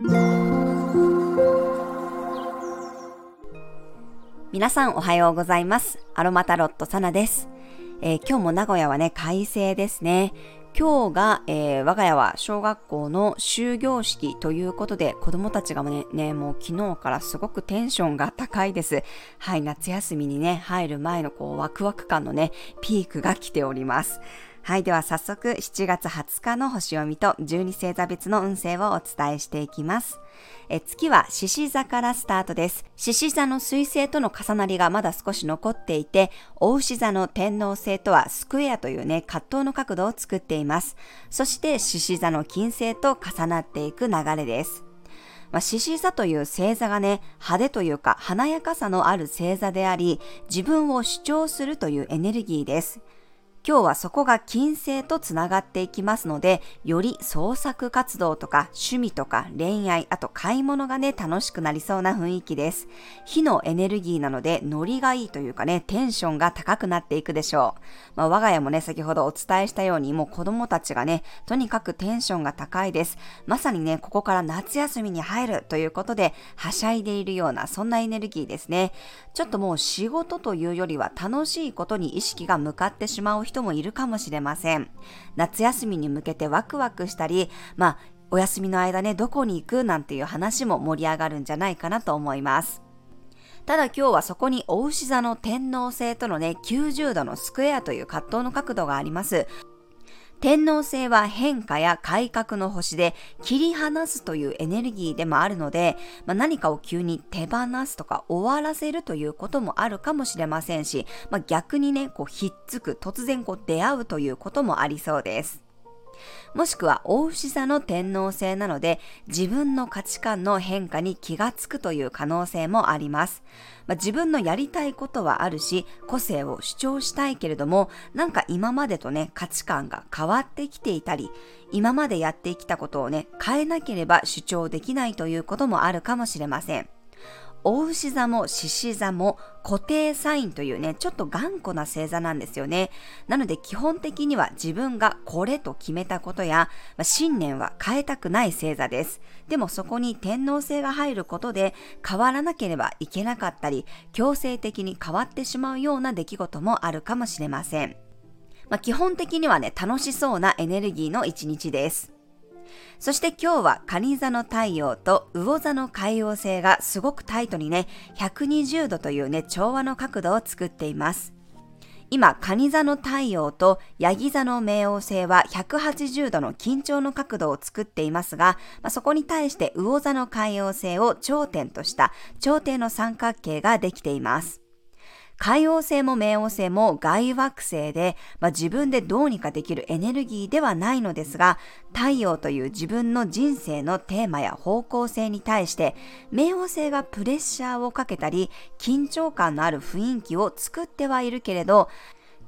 皆さんおはようございます。アロマタロットサナです。えー、今日も名古屋はね、快晴ですね。今日が、えー、我が家は小学校の終業式ということで、子供たちがね、ね、もう昨日からすごくテンションが高いです。はい、夏休みにね、入る前のこう、ワクワク感のね、ピークが来ております。はい。では早速、7月20日の星読みと12星座別の運勢をお伝えしていきます。え月は獅子座からスタートです。獅子座の水星との重なりがまだ少し残っていて、大牛座の天王星とはスクエアというね、葛藤の角度を作っています。そして獅子座の金星と重なっていく流れです。獅子座という星座がね、派手というか華やかさのある星座であり、自分を主張するというエネルギーです。今日はそこが金星とつながっていきますので、より創作活動とか趣味とか恋愛、あと買い物がね、楽しくなりそうな雰囲気です。火のエネルギーなので、ノリがいいというかね、テンションが高くなっていくでしょう。まあ、我が家もね、先ほどお伝えしたように、もう子供たちがね、とにかくテンションが高いです。まさにね、ここから夏休みに入るということで、はしゃいでいるような、そんなエネルギーですね。ちょっともう仕事というよりは楽しいことに意識が向かってしまう人もいるかもしれません。夏休みに向けてワクワクしたり、まあ、お休みの間ね、どこに行くなんていう話も盛り上がるんじゃないかなと思います。ただ今日はそこにお牛座の天皇星とのね、90度のスクエアという葛藤の角度があります。天皇星は変化や改革の星で切り離すというエネルギーでもあるので、まあ、何かを急に手放すとか終わらせるということもあるかもしれませんし、まあ、逆にね、こうひっつく、突然こう出会うということもありそうです。もしくは大牛座の天皇星なので自分の価値観の変化に気がつくという可能性もあります。まあ、自分のやりたいことはあるし個性を主張したいけれどもなんか今までとね価値観が変わってきていたり今までやってきたことをね変えなければ主張できないということもあるかもしれません。大牛座も獅子座も固定サインというね、ちょっと頑固な星座なんですよね。なので基本的には自分がこれと決めたことや、まあ、信念は変えたくない星座です。でもそこに天皇星が入ることで変わらなければいけなかったり、強制的に変わってしまうような出来事もあるかもしれません。まあ、基本的にはね、楽しそうなエネルギーの一日です。そして今日は蟹座の太陽と魚座の海洋星がすごくタイトにね、120度というね、調和の角度を作っています。今、蟹座の太陽とヤギ座の冥王星は180度の緊張の角度を作っていますが、まあ、そこに対して魚座の海洋星を頂点とした頂点の三角形ができています。海王星も冥王星も外惑星で、まあ、自分でどうにかできるエネルギーではないのですが、太陽という自分の人生のテーマや方向性に対して、冥王星がプレッシャーをかけたり、緊張感のある雰囲気を作ってはいるけれど、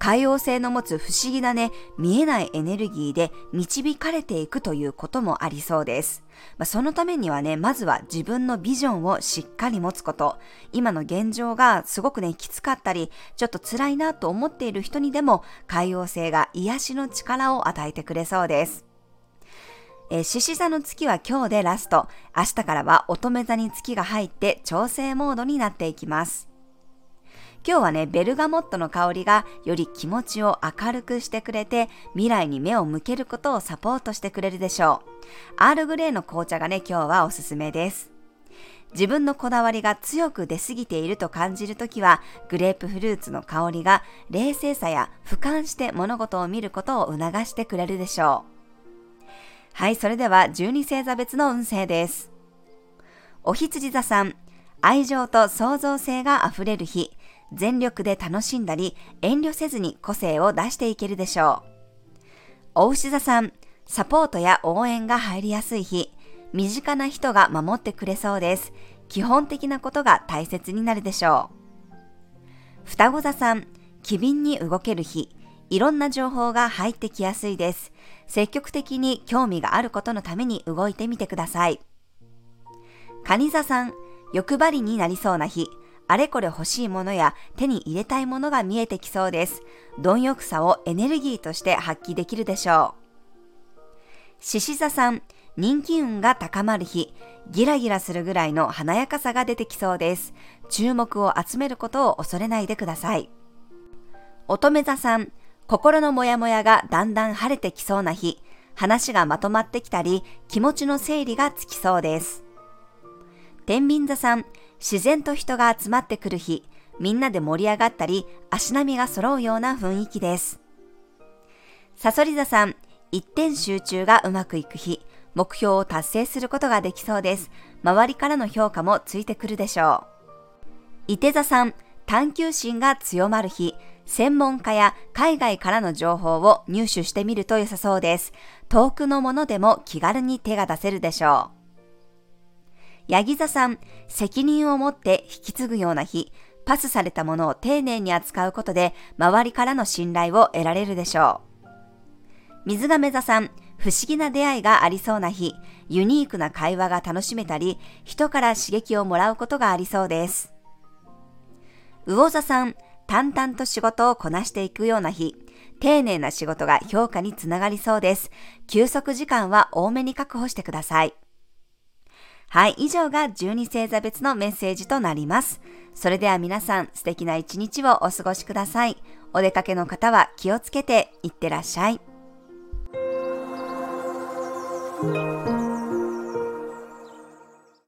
海王星の持つ不思議なね、見えないエネルギーで導かれていくということもありそうです。まあ、そのためにはね、まずは自分のビジョンをしっかり持つこと。今の現状がすごくね、きつかったり、ちょっと辛いなと思っている人にでも、海王星が癒しの力を与えてくれそうです。えー、獅子座の月は今日でラスト。明日からは乙女座に月が入って調整モードになっていきます。今日はね、ベルガモットの香りがより気持ちを明るくしてくれて、未来に目を向けることをサポートしてくれるでしょう。アールグレーの紅茶がね、今日はおすすめです。自分のこだわりが強く出すぎていると感じるときは、グレープフルーツの香りが冷静さや俯瞰して物事を見ることを促してくれるでしょう。はい、それでは12星座別の運勢です。お羊座さん、愛情と創造性があふれる日、全力で楽しんだり、遠慮せずに個性を出していけるでしょう。お牛座さん、サポートや応援が入りやすい日、身近な人が守ってくれそうです。基本的なことが大切になるでしょう。双子座さん、機敏に動ける日、いろんな情報が入ってきやすいです。積極的に興味があることのために動いてみてください。蟹座さん、欲張りになりそうな日、あれこれ欲しいものや手に入れたいものが見えてきそうです。貪欲さをエネルギーとして発揮できるでしょう。獅子座さん、人気運が高まる日、ギラギラするぐらいの華やかさが出てきそうです。注目を集めることを恐れないでください。乙女座さん、心のモヤモヤがだんだん晴れてきそうな日、話がまとまってきたり、気持ちの整理がつきそうです。天秤座さん、自然と人が集まってくる日、みんなで盛り上がったり、足並みが揃うような雰囲気です。サソリ座さん、一点集中がうまくいく日、目標を達成することができそうです。周りからの評価もついてくるでしょう。伊手座さん、探求心が強まる日、専門家や海外からの情報を入手してみると良さそうです。遠くのものでも気軽に手が出せるでしょう。ヤギ座さん、責任を持って引き継ぐような日、パスされたものを丁寧に扱うことで周りからの信頼を得られるでしょう。水亀座さん、不思議な出会いがありそうな日、ユニークな会話が楽しめたり、人から刺激をもらうことがありそうです。魚座さん、淡々と仕事をこなしていくような日、丁寧な仕事が評価につながりそうです。休息時間は多めに確保してください。はい、以上が12星座別のメッセージとなります。それでは皆さん素敵な一日をお過ごしください。お出かけの方は気をつけていってらっしゃい。